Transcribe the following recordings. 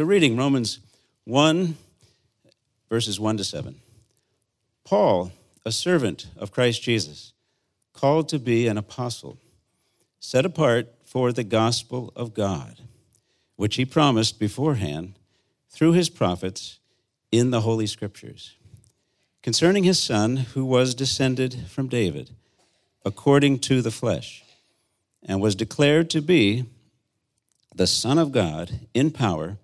So, reading Romans 1, verses 1 to 7. Paul, a servant of Christ Jesus, called to be an apostle, set apart for the gospel of God, which he promised beforehand through his prophets in the Holy Scriptures, concerning his Son, who was descended from David, according to the flesh, and was declared to be the Son of God in power,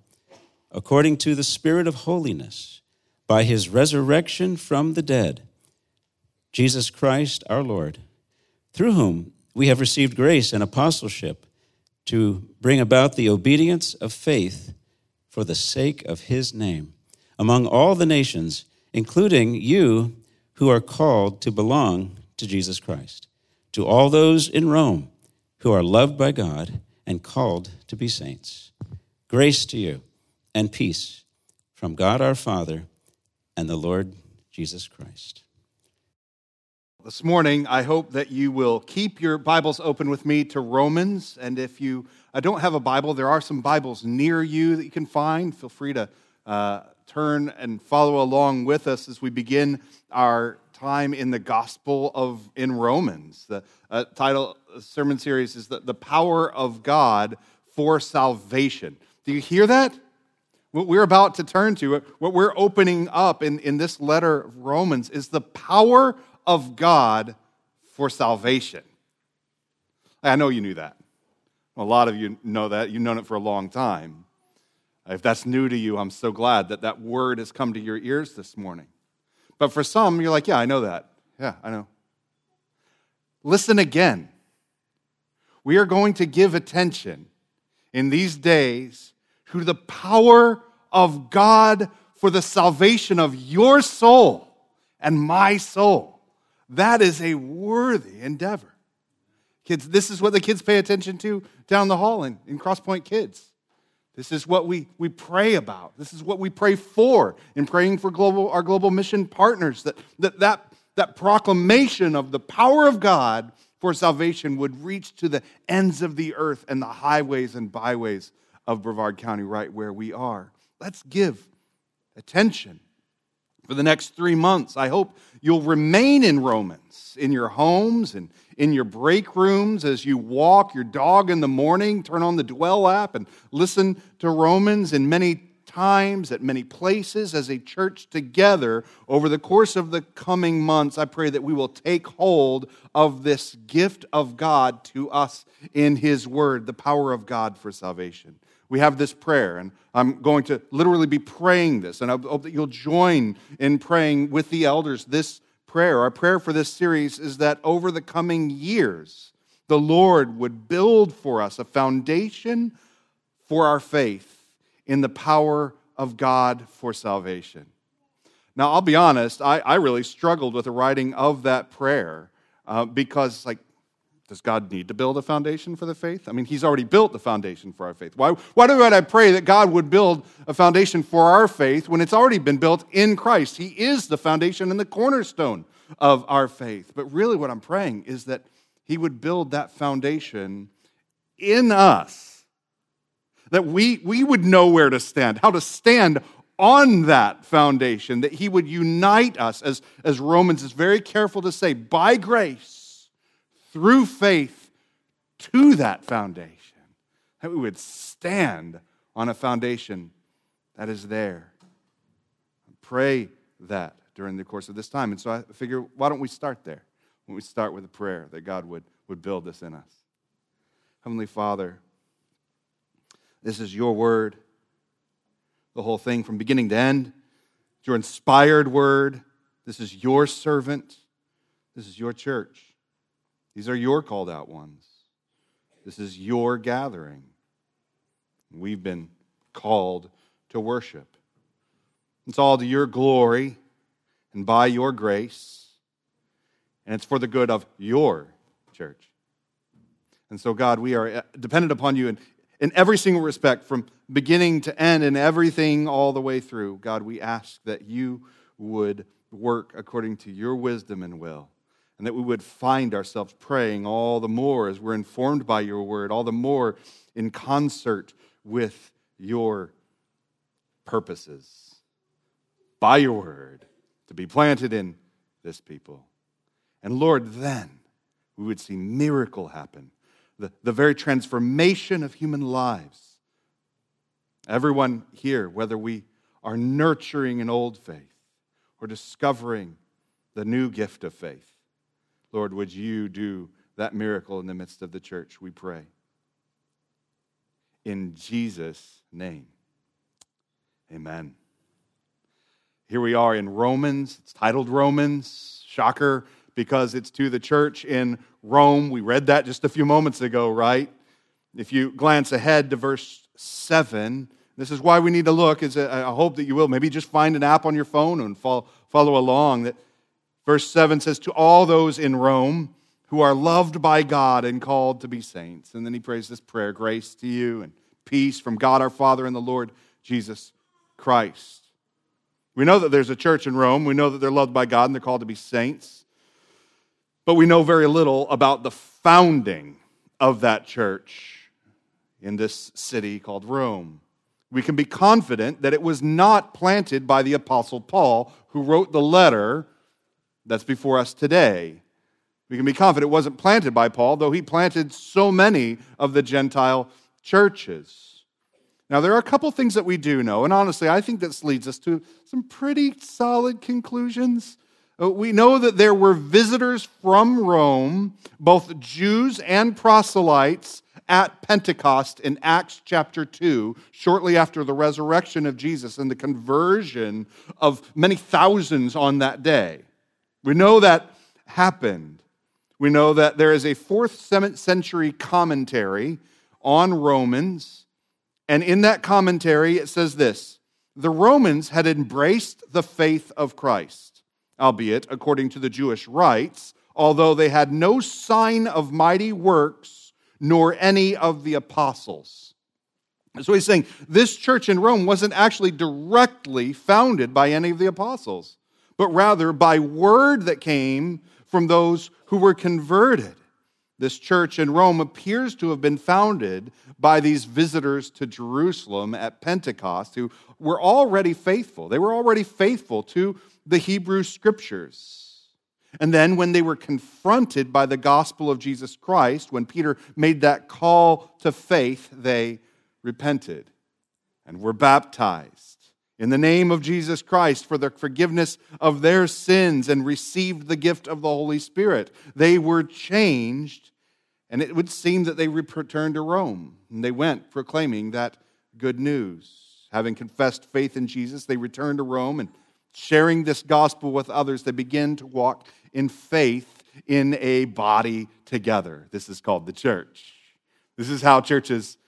according to the Spirit of holiness, by his resurrection from the dead, Jesus Christ our Lord, through whom we have received grace and apostleship to bring about the obedience of faith for the sake of his name among all the nations, including you who are called to belong to Jesus Christ. To all those in Rome who are loved by God and called to be saints, grace to you and peace from God our Father and the Lord Jesus Christ. This morning, I hope that you will keep your Bibles open with me to Romans. And if you uh, don't have a Bible, there are some Bibles near you that you can find. Feel free to uh, turn and follow along with us as we begin our time in the Gospel of in Romans. The uh, title the sermon series is the, the Power of God for Salvation. Do you hear that? What we're about to turn to, what we're opening up in, in this letter of Romans, is the power of God for salvation. I know you knew that. A lot of you know that. You've known it for a long time. If that's new to you, I'm so glad that that word has come to your ears this morning. But for some, you're like, yeah, I know that. Yeah, I know. Listen again. We are going to give attention in these days to the power of God for the salvation of your soul and my soul. That is a worthy endeavor. Kids, this is what the kids pay attention to down the hall in, in Crosspoint Kids. This is what we, we pray about. This is what we pray for in praying for global, our global mission partners, that, that, that, that proclamation of the power of God for salvation would reach to the ends of the earth and the highways and byways of Brevard County, right where we are. Let's give attention for the next three months. I hope you'll remain in Romans in your homes and in your break rooms as you walk your dog in the morning. Turn on the Dwell app and listen to Romans in many times at many places as a church together over the course of the coming months. I pray that we will take hold of this gift of God to us in His Word, the power of God for salvation we have this prayer, and I'm going to literally be praying this, and I hope that you'll join in praying with the elders this prayer. Our prayer for this series is that over the coming years, the Lord would build for us a foundation for our faith in the power of God for salvation. Now, I'll be honest, I, I really struggled with the writing of that prayer uh, because, like, does God need to build a foundation for the faith? I mean, He's already built the foundation for our faith. Why, why do I pray that God would build a foundation for our faith when it's already been built in Christ? He is the foundation and the cornerstone of our faith. But really, what I'm praying is that He would build that foundation in us, that we, we would know where to stand, how to stand on that foundation, that He would unite us, as, as Romans is very careful to say, by grace through faith to that foundation, that we would stand on a foundation that is there. Pray that during the course of this time. And so I figure, why don't we start there? When we start with a prayer that God would, would build this in us. Heavenly Father, this is your word, the whole thing from beginning to end. Your inspired word. This is your servant. This is your church. These are your called out ones. This is your gathering. We've been called to worship. It's all to your glory and by your grace, and it's for the good of your church. And so, God, we are uh, dependent upon you in, in every single respect, from beginning to end and everything all the way through. God, we ask that you would work according to your wisdom and will and that we would find ourselves praying all the more as we're informed by your word, all the more in concert with your purposes by your word to be planted in this people. And Lord, then we would see miracle happen, the, the very transformation of human lives. Everyone here, whether we are nurturing an old faith or discovering the new gift of faith, Lord, would you do that miracle in the midst of the church, we pray. In Jesus' name, amen. Here we are in Romans. It's titled Romans. Shocker, because it's to the church in Rome. We read that just a few moments ago, right? If you glance ahead to verse 7, this is why we need to look. Is I hope that you will. Maybe just find an app on your phone and follow, along. That verse 7 says, To all those in Rome who are loved by God and called to be saints. And then he prays this prayer grace to you and peace from God our Father and the Lord Jesus Christ. We know that there's a church in Rome. We know that they're loved by God and they're called to be saints. But we know very little about the founding of that church in this city called Rome. We can be confident that it was not planted by the Apostle Paul, who wrote the letter that's before us today. We can be confident it wasn't planted by Paul, though he planted so many of the Gentile churches. Now, there are a couple things that we do know, and honestly, I think this leads us to some pretty solid conclusions. Uh, we know that there were visitors from Rome, both Jews and proselytes, at Pentecost in Acts chapter 2, shortly after the resurrection of Jesus and the conversion of many thousands on that day. We know that happened. We know that there is a fourth century commentary on Romans and in that commentary, it says this The Romans had embraced the faith of Christ, albeit according to the Jewish rites, although they had no sign of mighty works nor any of the apostles. So he's saying this church in Rome wasn't actually directly founded by any of the apostles, but rather by word that came from those who were converted. This church in Rome appears to have been founded by these visitors to Jerusalem at Pentecost who were already faithful. They were already faithful to the Hebrew scriptures. And then, when they were confronted by the gospel of Jesus Christ, when Peter made that call to faith, they repented and were baptized in the name of Jesus Christ for the forgiveness of their sins and received the gift of the Holy Spirit. They were changed, and it would seem that they returned to Rome. And they went proclaiming that good news. Having confessed faith in Jesus, they returned to Rome and sharing this gospel with others, they begin to walk in faith in a body together. This is called the church. This is how churches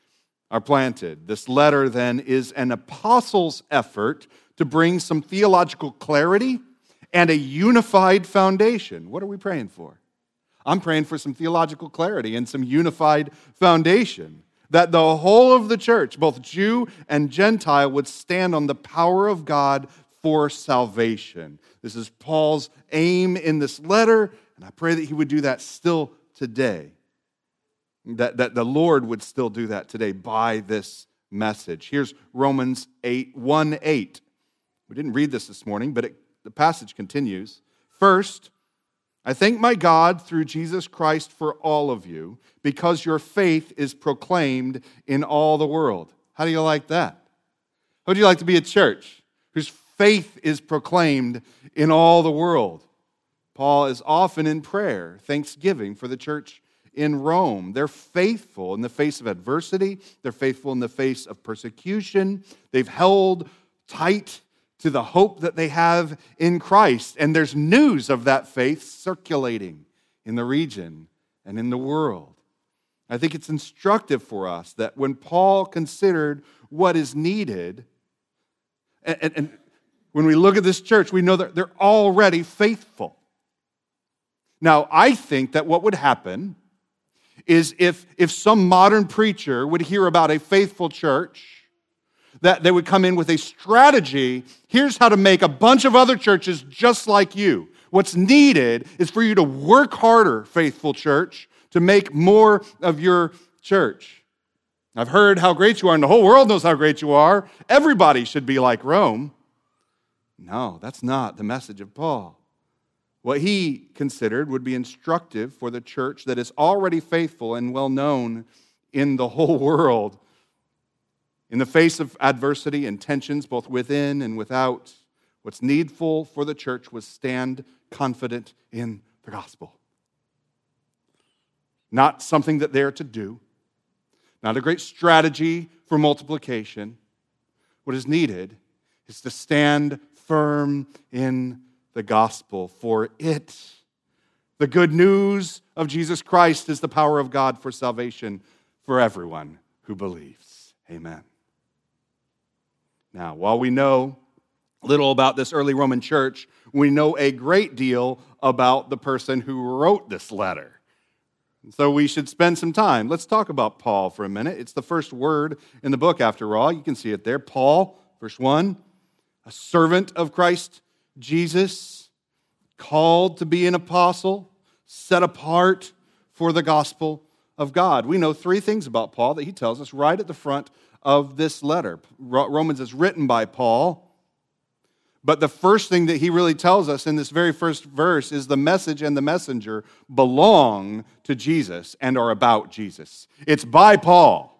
are planted. This letter then is an apostle's effort to bring some theological clarity and a unified foundation. What are we praying for? I'm praying for some theological clarity and some unified foundation. That the whole of the church, both Jew and Gentile, would stand on the power of God for salvation. This is Paul's aim in this letter, and I pray that he would do that still today that, that the Lord would still do that today by this message. Here's Romans 8 1 8. We didn't read this this morning, but it, the passage continues. First, I thank my God through Jesus Christ for all of you, because your faith is proclaimed in all the world. How do you like that? How would you like to be a church whose faith is proclaimed in all the world? Paul is often in prayer, thanksgiving for the church in Rome. They're faithful in the face of adversity, they're faithful in the face of persecution. They've held tight to the hope that they have in Christ. And there's news of that faith circulating in the region and in the world. I think it's instructive for us that when Paul considered what is needed, and, and, and when we look at this church, we know that they're already faithful. Now, I think that what would happen is if, if some modern preacher would hear about a faithful church, that they would come in with a strategy. Here's how to make a bunch of other churches just like you. What's needed is for you to work harder, faithful church, to make more of your church. I've heard how great you are, and the whole world knows how great you are. Everybody should be like Rome. No, that's not the message of Paul. What he considered would be instructive for the church that is already faithful and well known in the whole world. In the face of adversity and tensions, both within and without, what's needful for the church was stand confident in the gospel. Not something that they're to do, not a great strategy for multiplication. What is needed is to stand firm in the gospel, for it, the good news of Jesus Christ, is the power of God for salvation for everyone who believes. Amen. Now, while we know little about this early Roman church, we know a great deal about the person who wrote this letter. So we should spend some time. Let's talk about Paul for a minute. It's the first word in the book, after all. You can see it there. Paul, verse 1, a servant of Christ Jesus, called to be an apostle, set apart for the gospel of God. We know three things about Paul that he tells us right at the front of this letter. Romans is written by Paul. But the first thing that he really tells us in this very first verse is the message and the messenger belong to Jesus and are about Jesus. It's by Paul,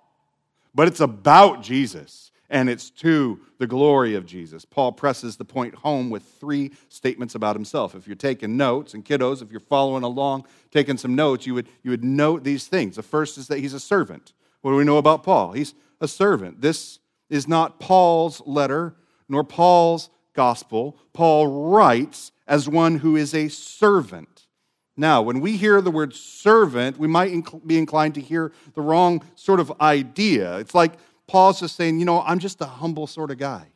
but it's about Jesus and it's to the glory of Jesus. Paul presses the point home with three statements about himself. If you're taking notes, and kiddos, if you're following along, taking some notes, you would, you would note these things. The first is that he's a servant. What do we know about Paul? He's a servant. This is not Paul's letter, nor Paul's gospel. Paul writes as one who is a servant. Now, when we hear the word servant, we might be inclined to hear the wrong sort of idea. It's like Paul's just saying, you know, I'm just a humble sort of guy.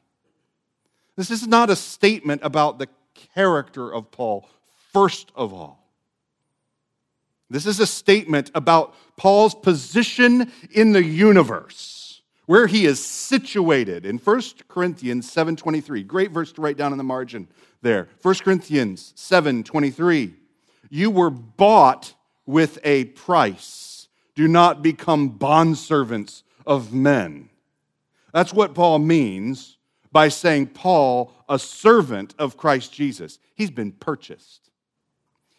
This is not a statement about the character of Paul, first of all. This is a statement about Paul's position in the universe, where he is situated. In 1 Corinthians 7:23, great verse to write down in the margin there. 1 Corinthians 7:23. You were bought with a price. Do not become bondservants of men. That's what Paul means by saying, Paul, a servant of Christ Jesus. He's been purchased.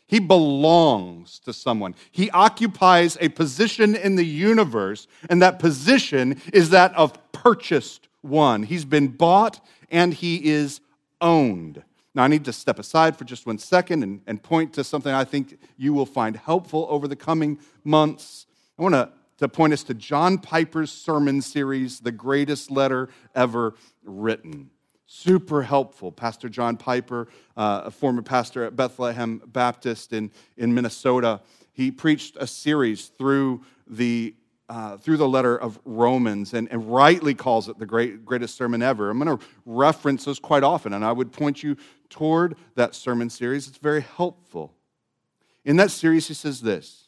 He belongs to someone. He occupies a position in the universe, and that position is that of purchased one. He's been bought and he is owned. Now, I need to step aside for just one second and, and point to something I think you will find helpful over the coming months. I want to to point us to John Piper's sermon series, The Greatest Letter Ever Written. Super helpful. Pastor John Piper, uh, a former pastor at Bethlehem Baptist in, in Minnesota, he preached a series through the uh, through the letter of Romans and, and rightly calls it the great, greatest sermon ever. I'm going to reference those quite often, and I would point you toward that sermon series. It's very helpful. In that series, he says this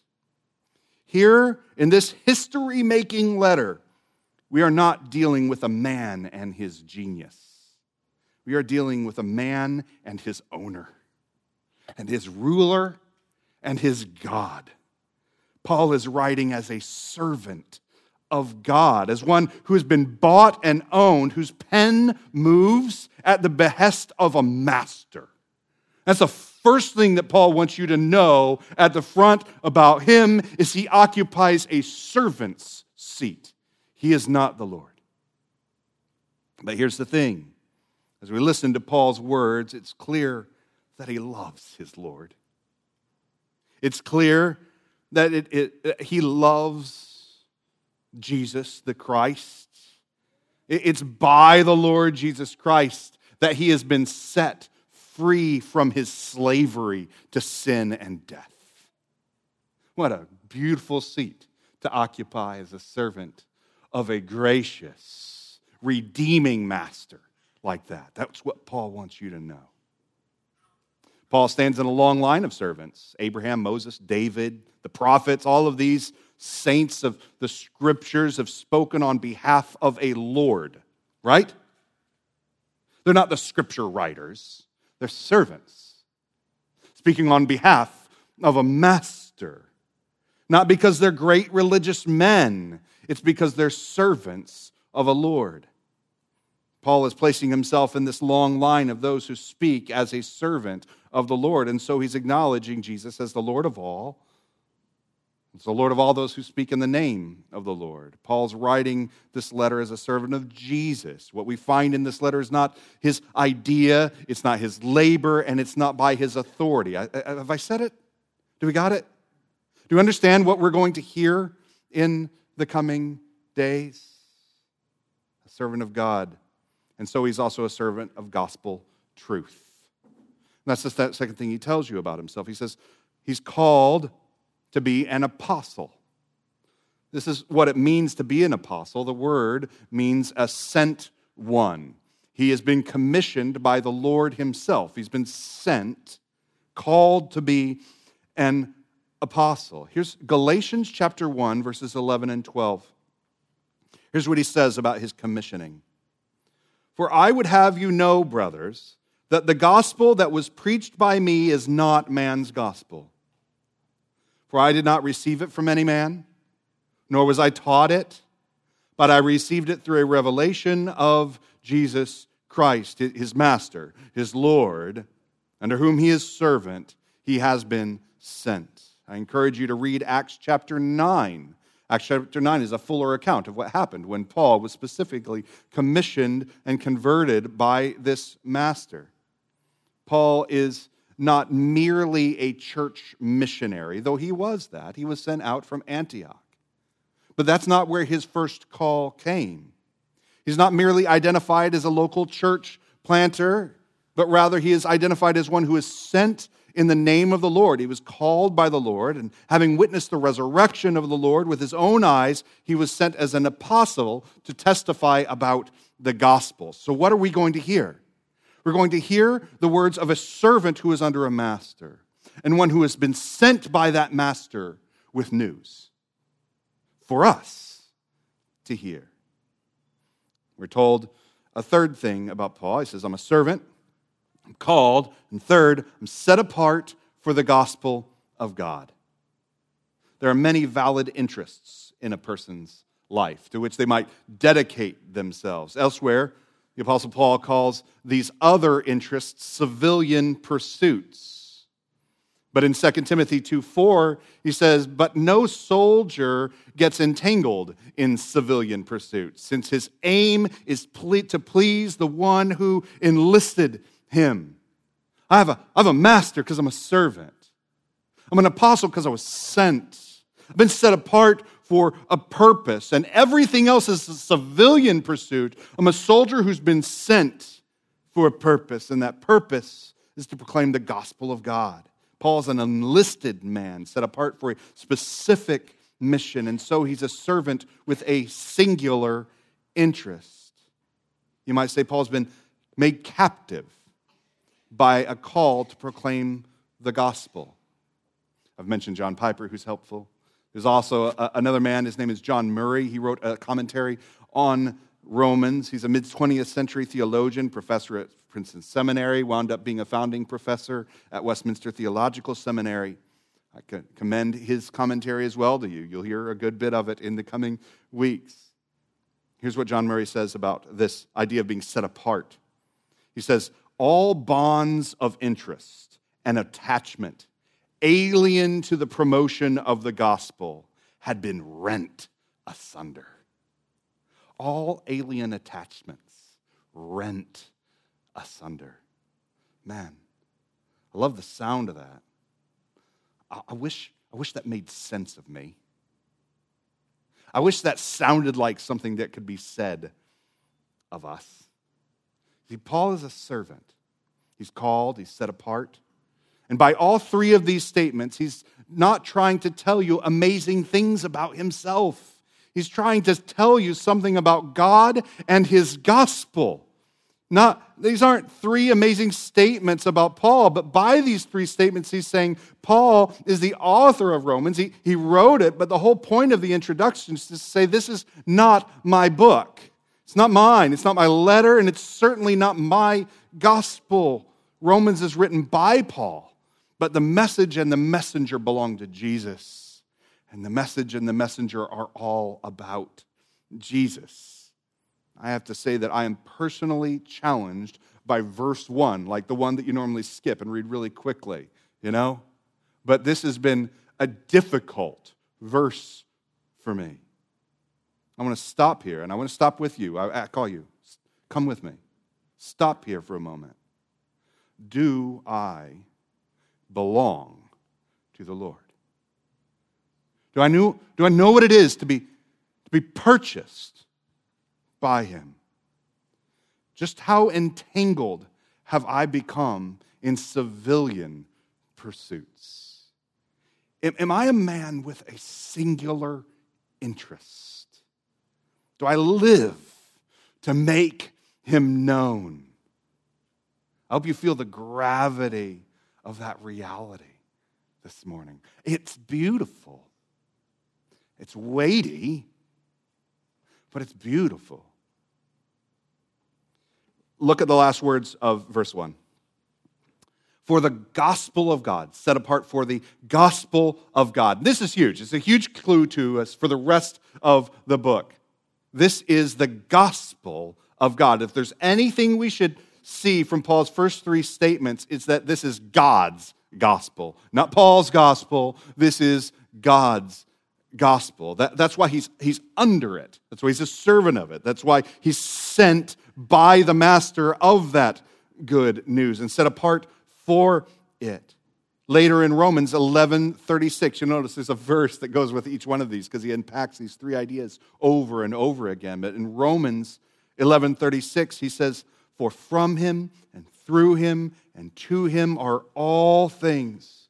here in this history making letter, we are not dealing with a man and his genius. We are dealing with a man and his owner, and his ruler and his God. Paul is writing as a servant of God, as one who has been bought and owned, whose pen moves at the behest of a master. That's the first thing that Paul wants you to know at the front about him is he occupies a servant's seat. He is not the Lord. But here's the thing. As we listen to Paul's words, it's clear that he loves his Lord. It's clear that it, it, he loves Jesus, the Christ. It's by the Lord Jesus Christ that he has been set free from his slavery to sin and death. What a beautiful seat to occupy as a servant of a gracious, redeeming master like that. That's what Paul wants you to know. Paul stands in a long line of servants Abraham, Moses, David, the prophets, all of these saints of the scriptures have spoken on behalf of a Lord, right? They're not the scripture writers, they're servants, speaking on behalf of a master. Not because they're great religious men. It's because they're servants of a Lord. Paul is placing himself in this long line of those who speak as a servant of the Lord. And so he's acknowledging Jesus as the Lord of all. It's the Lord of all those who speak in the name of the Lord. Paul's writing this letter as a servant of Jesus. What we find in this letter is not his idea, it's not his labor, and it's not by his authority. I, I, have I said it? Do we got it? Do you understand what we're going to hear in the coming days? A servant of God. And so he's also a servant of gospel truth. And that's the second thing he tells you about himself. He says he's called to be an apostle. This is what it means to be an apostle. The word means a sent one. He has been commissioned by the Lord himself. He's been sent, called to be an apostle. Here's Galatians chapter 1, verses 11 and 12. Here's what he says about his commissioning For I would have you know, brothers, that the gospel that was preached by me is not man's gospel. For I did not receive it from any man, nor was I taught it, but I received it through a revelation of Jesus Christ, his master, his Lord, under whom he is servant, he has been sent. I encourage you to read Acts chapter 9. Acts chapter 9 is a fuller account of what happened when Paul was specifically commissioned and converted by this master. Paul is not merely a church missionary, though he was that. He was sent out from Antioch. But that's not where his first call came. He's not merely identified as a local church planter, but rather he is identified as one who is sent in the name of the Lord. He was called by the Lord, and having witnessed the resurrection of the Lord with his own eyes, he was sent as an apostle to testify about the gospel. So, what are we going to hear? We're going to hear the words of a servant who is under a master and one who has been sent by that master with news for us to hear. We're told a third thing about Paul. He says, I'm a servant, I'm called, and third, I'm set apart for the gospel of God. There are many valid interests in a person's life to which they might dedicate themselves. Elsewhere, the Apostle Paul calls these other interests civilian pursuits. But in 2 Timothy 2 4, he says, But no soldier gets entangled in civilian pursuits, since his aim is to please the one who enlisted him. I have a, I have a master because I'm a servant. I'm an apostle because I was sent. I've been set apart for a purpose, and everything else is a civilian pursuit. I'm a soldier who's been sent for a purpose, and that purpose is to proclaim the gospel of God. Paul's an enlisted man set apart for a specific mission, and so he's a servant with a singular interest. You might say Paul's been made captive by a call to proclaim the gospel. I've mentioned John Piper, who's helpful. There's also a, another man, his name is John Murray. He wrote a commentary on Romans. He's a mid 20th century theologian, professor at Princeton Seminary, wound up being a founding professor at Westminster Theological Seminary. I commend his commentary as well to you. You'll hear a good bit of it in the coming weeks. Here's what John Murray says about this idea of being set apart. He says, All bonds of interest and attachment alien to the promotion of the gospel, had been rent asunder. All alien attachments rent asunder. Man, I love the sound of that. I, I, wish, I wish that made sense of me. I wish that sounded like something that could be said of us. See, Paul is a servant. He's called, he's set apart. And by all three of these statements, he's not trying to tell you amazing things about himself. He's trying to tell you something about God and his gospel. Not, these aren't three amazing statements about Paul, but by these three statements, he's saying Paul is the author of Romans. He, he wrote it, but the whole point of the introduction is to say, This is not my book. It's not mine. It's not my letter, and it's certainly not my gospel. Romans is written by Paul. But the message and the messenger belong to Jesus. And the message and the messenger are all about Jesus. I have to say that I am personally challenged by verse one, like the one that you normally skip and read really quickly, you know? But this has been a difficult verse for me. I want to stop here and I want to stop with you. I, call you. Come with me. Stop here for a moment. Do I belong to the Lord? Do I know, do I know what it is to be, to be purchased by Him? Just how entangled have I become in civilian pursuits? Am, am I a man with a singular interest? Do I live to make him known? I hope you feel the gravity of that reality this morning. It's beautiful, it's weighty, but it's beautiful. Look at the last words of verse 1 for the gospel of God, set apart for the gospel of God. This is huge. It's a huge clue to us for the rest of the book. This is the gospel of God. If there's anything we should see from Paul's first three statements, it's that this is God's gospel, not Paul's gospel. This is God's gospel. That, that's why he's, he's under it. That's why he's a servant of it. That's why he's sent by the master of that good news and set apart for it. Later in Romans 11 36, you notice there's a verse that goes with each one of these because he unpacks these three ideas over and over again. But in Romans 11 36, he says, For from him and through him and to him are all things.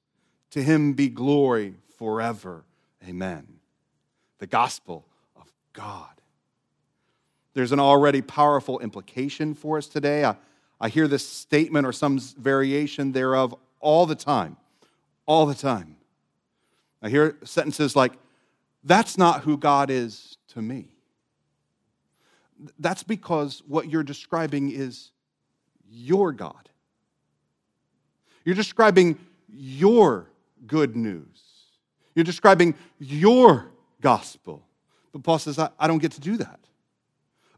To him be glory forever. Amen. The gospel of God. There's an already powerful implication for us today. I, I hear this statement or some variation thereof all the time. All the time. I hear sentences like, that's not who God is to me. That's because what you're describing is your God. You're describing your good news. You're describing your gospel. But Paul says, I, I don't get to do that.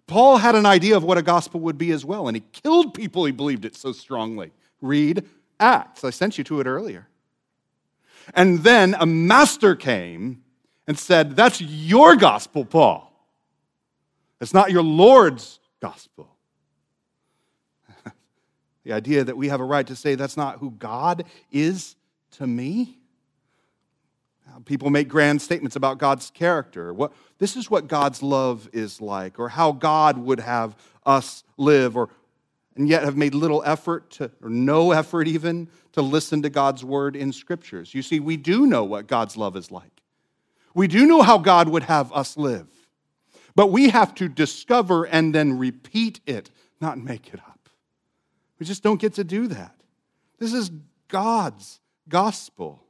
Paul had an idea of what a gospel would be as well, and he killed people he believed it so strongly. Read Acts. I sent you to it earlier. And then a master came and said, That's your gospel, Paul. It's not your Lord's gospel. the idea that we have a right to say that's not who God is to me. People make grand statements about God's character. What, this is what God's love is like, or how God would have us live, or, and yet have made little effort to, or no effort even, to listen to God's word in scriptures. You see, we do know what God's love is like. We do know how God would have us live. But we have to discover and then repeat it, not make it up. We just don't get to do that. This is God's gospel.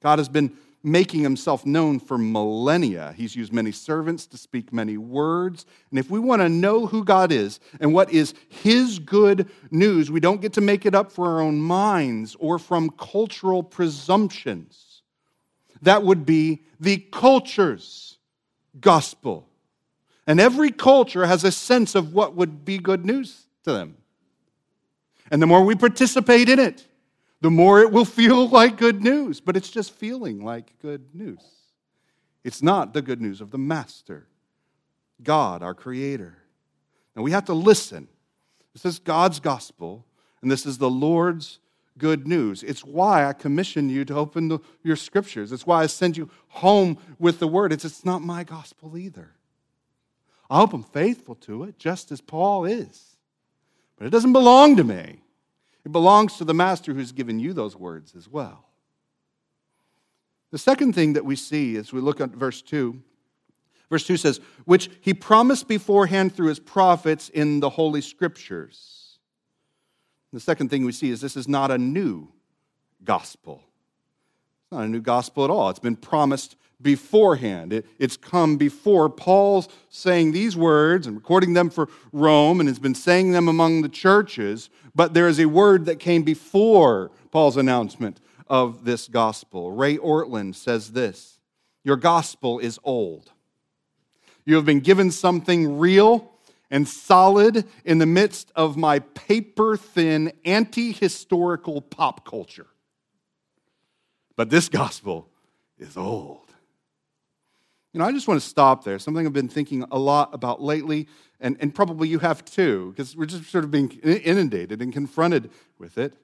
God has been making himself known for millennia. He's used many servants to speak many words. And if we want to know who God is and what is his good news, we don't get to make it up for our own minds or from cultural presumptions. That would be the culture's gospel. And every culture has a sense of what would be good news to them. And the more we participate in it, the more it will feel like good news. But it's just feeling like good news. It's not the good news of the Master, God, our Creator. And we have to listen. This is God's gospel, and this is the Lord's good news. It's why I commission you to open the, your scriptures. It's why I send you home with the word. It's, it's not my gospel either. I hope I'm faithful to it, just as Paul is. But it doesn't belong to me. It belongs to the master who's given you those words as well. The second thing that we see as we look at verse 2, verse 2 says, which he promised beforehand through his prophets in the Holy Scriptures. The second thing we see is this is not a new gospel. It's not a new gospel at all. It's been promised beforehand. It, it's come before. Paul's saying these words and recording them for Rome and has been saying them among the churches, but there is a word that came before Paul's announcement of this gospel. Ray Ortlund says this your gospel is old. You have been given something real and solid in the midst of my paper thin, anti historical pop culture. But this gospel is old. You know, I just want to stop there. Something I've been thinking a lot about lately, and, and probably you have too, because we're just sort of being inundated and confronted with it.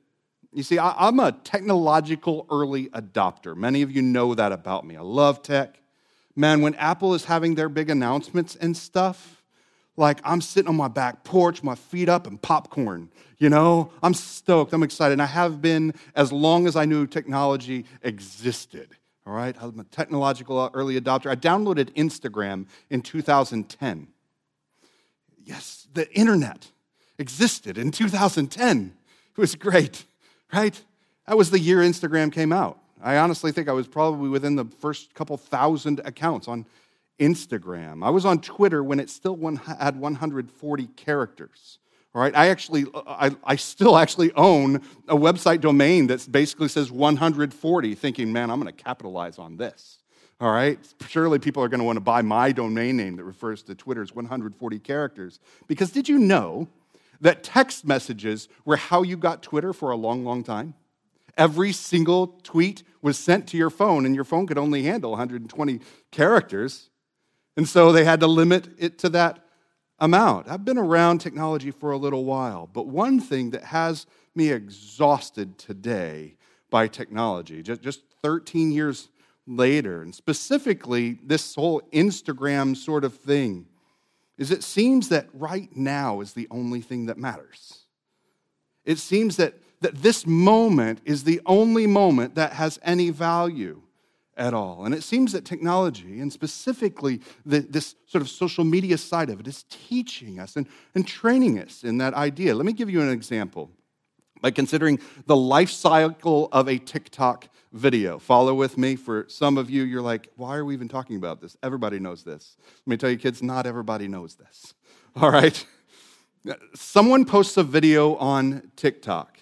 You see, I, I'm a technological early adopter. Many of you know that about me. I love tech. Man, when Apple is having their big announcements and stuff, like I'm sitting on my back porch, my feet up, and popcorn. You know, I'm stoked, I'm excited. And I have been as long as I knew technology existed. All right, I'm a technological uh, early adopter. I downloaded Instagram in 2010. Yes, the internet existed in 2010. It was great, right? That was the year Instagram came out. I honestly think I was probably within the first couple thousand accounts on Instagram. I was on Twitter when it still had 140 characters. All right, I actually, I, I still actually own a website domain that basically says 140, thinking, man, I'm going to capitalize on this. All right, surely people are going to want to buy my domain name that refers to Twitter's 140 characters. Because did you know that text messages were how you got Twitter for a long, long time? Every single tweet was sent to your phone, and your phone could only handle 120 characters. And so they had to limit it to that amount. I've been around technology for a little while, but one thing that has me exhausted today by technology, just, just 13 years later, and specifically this whole Instagram sort of thing, is it seems that right now is the only thing that matters. It seems that, that this moment is the only moment that has any value at all. And it seems that technology, and specifically the, this sort of social media side of it, is teaching us and, and training us in that idea. Let me give you an example by considering the life cycle of a TikTok video. Follow with me. For some of you, you're like, why are we even talking about this? Everybody knows this. Let me tell you, kids, not everybody knows this. All right? Someone posts a video on TikTok.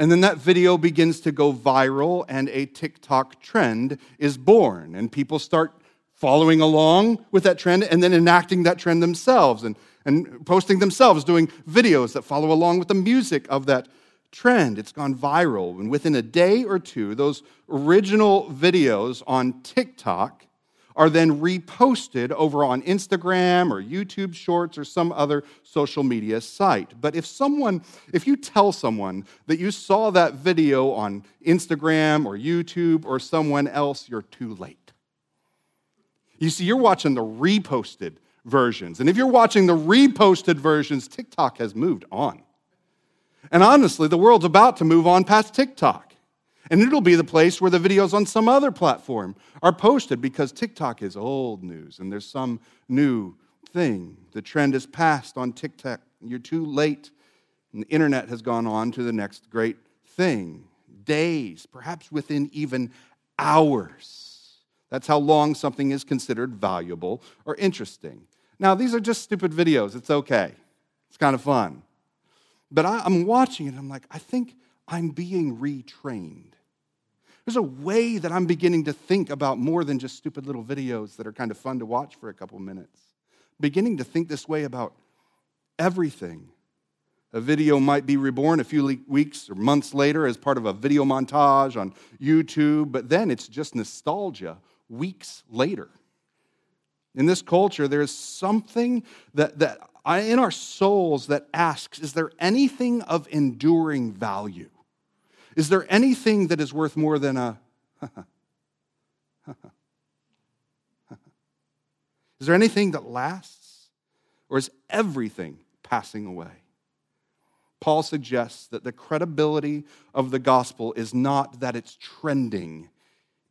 And then that video begins to go viral, and a TikTok trend is born. And people start following along with that trend and then enacting that trend themselves and, and posting themselves, doing videos that follow along with the music of that trend. It's gone viral. And within a day or two, those original videos on TikTok are then reposted over on Instagram or YouTube Shorts or some other social media site. But if someone, if you tell someone that you saw that video on Instagram or YouTube or someone else, you're too late. You see, you're watching the reposted versions. And if you're watching the reposted versions, TikTok has moved on. And honestly, the world's about to move on past TikTok. And it'll be the place where the videos on some other platform are posted because TikTok is old news and there's some new thing. The trend is passed on TikTok. You're too late. And the internet has gone on to the next great thing. Days, perhaps within even hours. That's how long something is considered valuable or interesting. Now, these are just stupid videos. It's okay, it's kind of fun. But I, am watching it, I'm like, I think I'm being retrained. There's a way that I'm beginning to think about more than just stupid little videos that are kind of fun to watch for a couple minutes. Beginning to think this way about everything. A video might be reborn a few weeks or months later as part of a video montage on YouTube, but then it's just nostalgia weeks later. In this culture, there's something that, that in our souls that asks Is there anything of enduring value? Is there anything that is worth more than a Is there anything that lasts? Or is everything passing away? Paul suggests that the credibility of the gospel is not that it's trending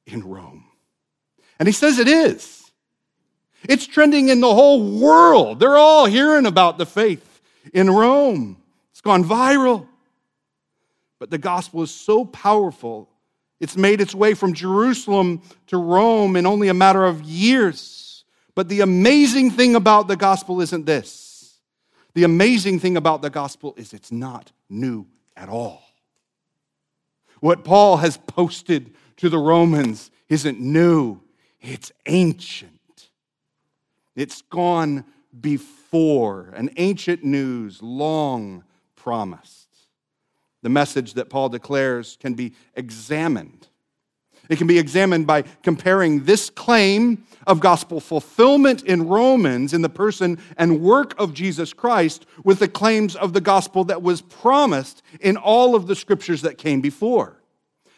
in Rome. And he says it is. It's trending in the whole world. They're all hearing about the faith in Rome. It's gone viral. But the gospel is so powerful, it's made its way from Jerusalem to Rome in only a matter of years. But the amazing thing about the gospel isn't this. The amazing thing about the gospel is it's not new at all. What Paul has posted to the Romans isn't new. It's ancient. It's gone before, an ancient news long promised. The message that Paul declares can be examined. It can be examined by comparing this claim of gospel fulfillment in Romans in the person and work of Jesus Christ with the claims of the gospel that was promised in all of the scriptures that came before.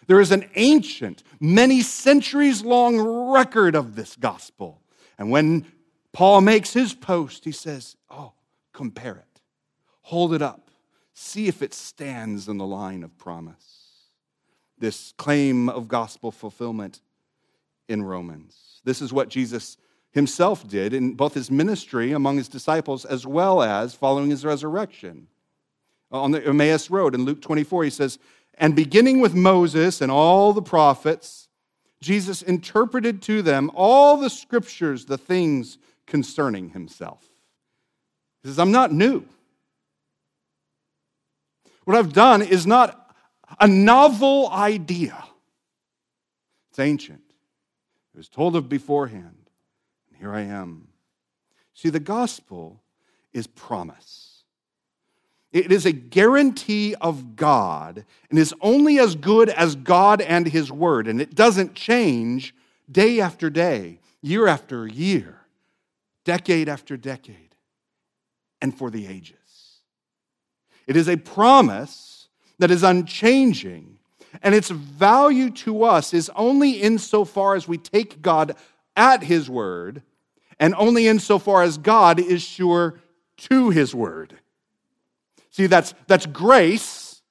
There is an ancient, many centuries long record of this gospel. And when Paul makes his post, he says, Oh, compare it, hold it up, see if it stands in the line of promise. This claim of gospel fulfillment in Romans. This is what Jesus himself did in both his ministry among his disciples as well as following his resurrection. On the Emmaus Road in Luke 24, he says, And beginning with Moses and all the prophets, Jesus interpreted to them all the scriptures, the things concerning himself. He says, I'm not new. What I've done is not a novel idea, it's ancient. It was told of beforehand. And here I am. See, the gospel is promise. It is a guarantee of God and is only as good as God and His Word. And it doesn't change day after day, year after year decade after decade, and for the ages. It is a promise that is unchanging, and its value to us is only insofar as we take God at His word, and only insofar as God is sure to His word. See, that's, that's grace,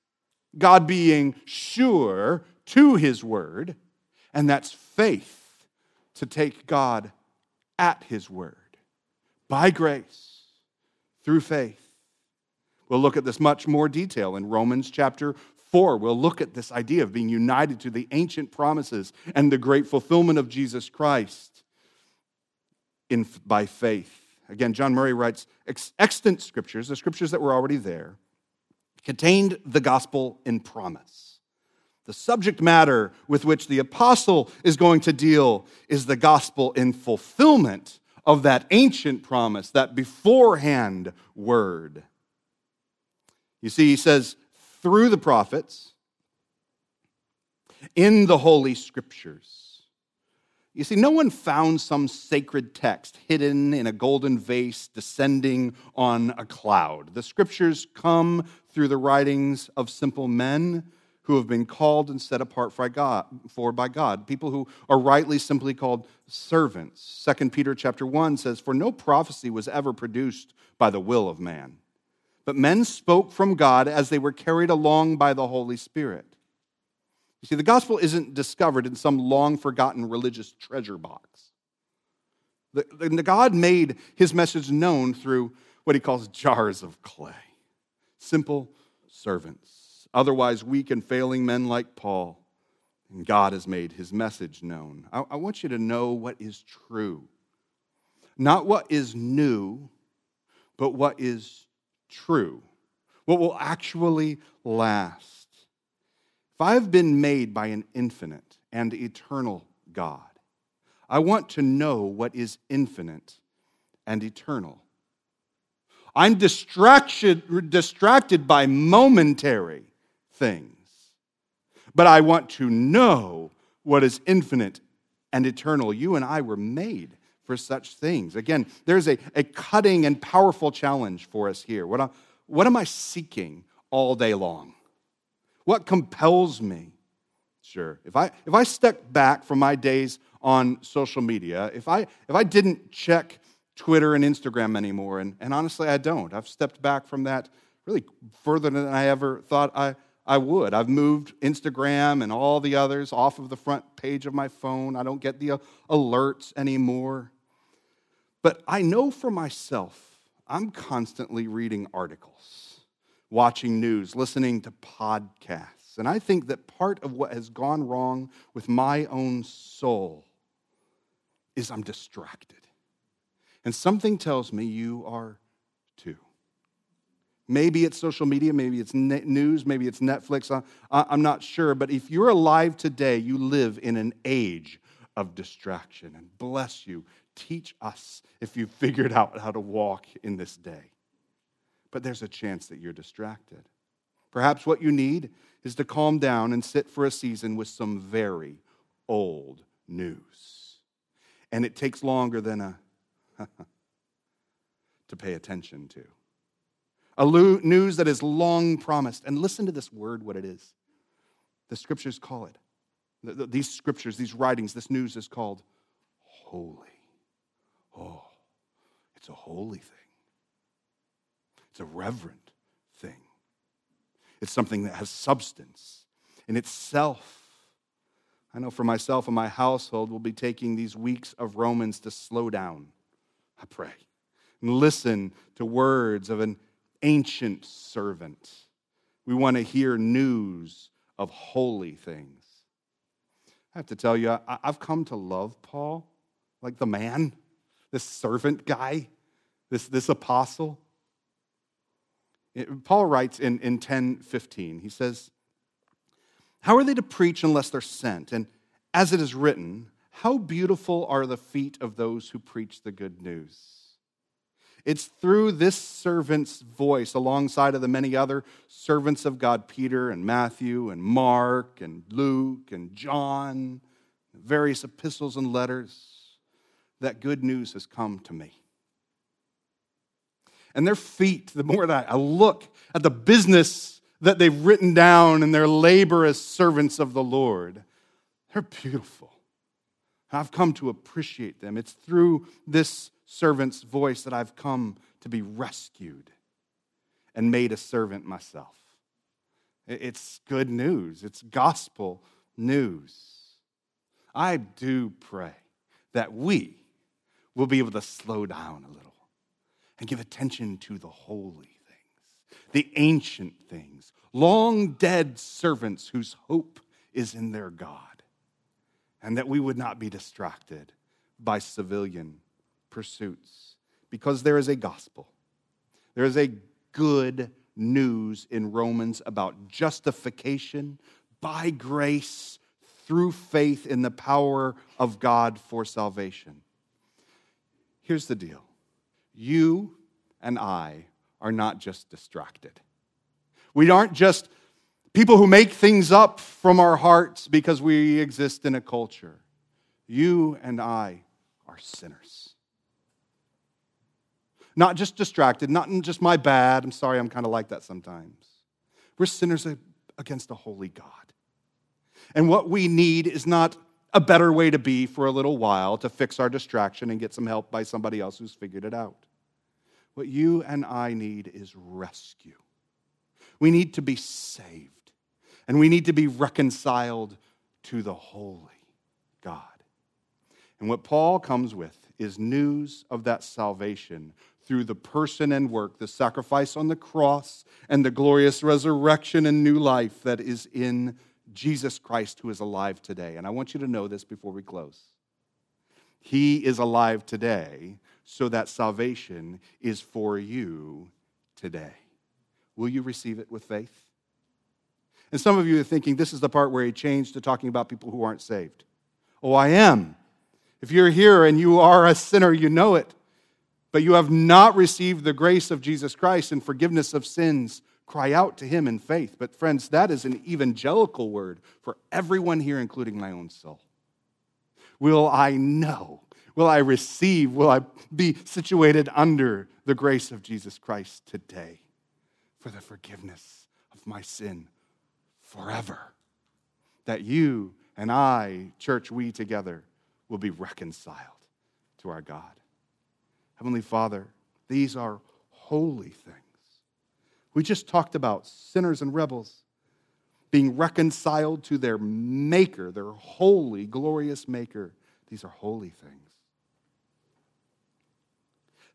God being sure to His word, and that's faith to take God at His word by grace through faith. We'll look at this much more detail in Romans chapter 4. We'll look at this idea of being united to the ancient promises and the great fulfillment of Jesus Christ in, by faith. Again, John Murray writes extant scriptures, the scriptures that were already there, contained the gospel in promise. The subject matter with which the apostle is going to deal is the gospel in fulfillment of that ancient promise, that beforehand word. You see, he says, through the prophets, in the Holy Scriptures. You see, no one found some sacred text hidden in a golden vase descending on a cloud. The Scriptures come through the writings of simple men who have been called and set apart for, God, for by God, people who are rightly simply called servants. 2 Peter chapter 1 says, For no prophecy was ever produced by the will of man, but men spoke from God as they were carried along by the Holy Spirit. You see, the gospel isn't discovered in some long forgotten religious treasure box. The, the, God made his message known through what he calls jars of clay, simple servants otherwise weak and failing men like Paul. And God has made his message known. I, I want you to know what is true. Not what is new, but what is true. What will actually last. If I've been made by an infinite and eternal God, I want to know what is infinite and eternal. I'm distracted, by momentary things. But I want to know what is infinite and eternal. You and I were made for such things. Again, there's a, a cutting and powerful challenge for us here. What, I, what am I seeking all day long? What compels me? Sure. If I, if I step back from my days on social media, if I, if I didn't check Twitter and Instagram anymore, and, and honestly, I don't, I've stepped back from that really further than I ever thought I, I would. I've moved Instagram and all the others off of the front page of my phone. I don't get the uh, alerts anymore. But I know for myself, I'm constantly reading articles, watching news, listening to podcasts. And I think that part of what has gone wrong with my own soul is I'm distracted. And something tells me you are too. Maybe it's social media, maybe it's news, maybe it's Netflix. I'm not sure. But if you're alive today, you live in an age of distraction. And bless you. Teach us if you've figured out how to walk in this day. But there's a chance that you're distracted. Perhaps what you need is to calm down and sit for a season with some very old news. And it takes longer than a to pay attention to. A news that is long promised. And listen to this word, what it is. The scriptures call it. These scriptures, these writings, this news is called holy. Oh, it's a holy thing. It's a reverent thing. It's something that has substance in itself. I know for myself and my household, we'll be taking these weeks of Romans to slow down, I pray, and listen to words of an ancient servant. We want to hear news of holy things. I have to tell you, I, have come to love Paul, like the man, this servant guy, this, this apostle. It, Paul writes in, in 10 15, he says, How are they to preach unless they're sent? And as it is written, how beautiful are the feet of those who preach the good news. It's through this servant's voice, alongside of the many other servants of God, Peter and Matthew and Mark and Luke and John, various epistles and letters, that good news has come to me. And their feet, the more that I look at the business that they've written down and their labor as servants of the Lord, they're beautiful. I've come to appreciate them. It's through this servant's voice that I've come to be rescued and made a servant myself. It's good news, it's gospel news. I do pray that we will be able to slow down a little and give attention to the holy things, the ancient things, long dead servants whose hope is in their God, and that we would not be distracted by civilian pursuits because there is a gospel. There is a good news in Romans about justification by grace through faith in the power of God for salvation. Here's the deal you and I are not just distracted. We aren't just people who make things up from our hearts because we exist in a culture. You and I are sinners. Not just distracted, not just my bad. I'm sorry, I'm kind of like that sometimes. We're sinners against a holy God. And what we need is not a better way to be for a little while to fix our distraction and get some help by somebody else who's figured it out. What you and I need is rescue. We need to be saved, and we need to be reconciled to the holy God. And what Paul comes with is news of that salvation through the person and work, the sacrifice on the cross, and the glorious resurrection and new life that is in Jesus Christ, who is alive today. And I want you to know this before we close. He is alive today, so that salvation is for you today. Will you receive it with faith? And some of you are thinking this is the part where he changed to talking about people who aren't saved. Oh, I am. If you're here and you are a sinner, you know it but you have not received the grace of Jesus Christ and forgiveness of sins, cry out to him in faith. But, friends, that is an evangelical word for everyone here, including my own soul. Will I know? Will I receive? Will I be situated under the grace of Jesus Christ today for the forgiveness of my sin forever? That you and I, church, we together, will be reconciled to our God. Heavenly Father, these are holy things. We just talked about sinners and rebels being reconciled to their Maker, their holy, glorious Maker. These are holy things.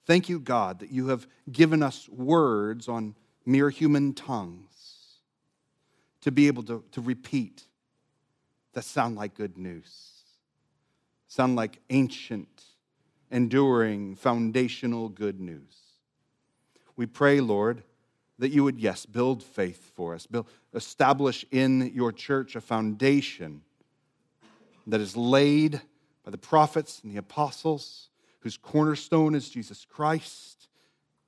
Thank you, God, that you have given us words on mere human tongues to be able to, to repeat that sound like good news, sound like ancient enduring, foundational good news. We pray, Lord, that you would, yes, build faith for us, build, establish in your church a foundation that is laid by the prophets and the apostles, whose cornerstone is Jesus Christ,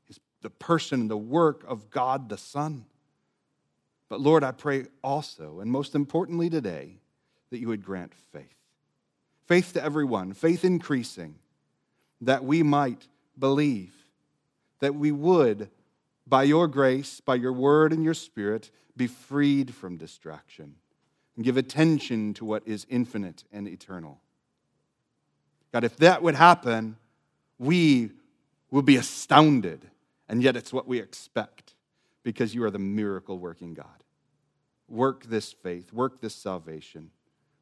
is the person and the work of God the Son. But Lord, I pray also, and most importantly today, that you would grant faith. Faith to everyone, faith increasing, that we might believe, that we would, by your grace, by your word and your spirit, be freed from distraction and give attention to what is infinite and eternal. God, if that would happen, we will be astounded, and yet it's what we expect because you are the miracle working God. Work this faith, work this salvation,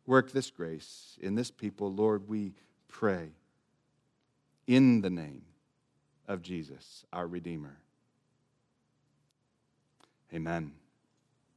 work this grace in this people, Lord, we pray in the name of Jesus, our Redeemer. Amen.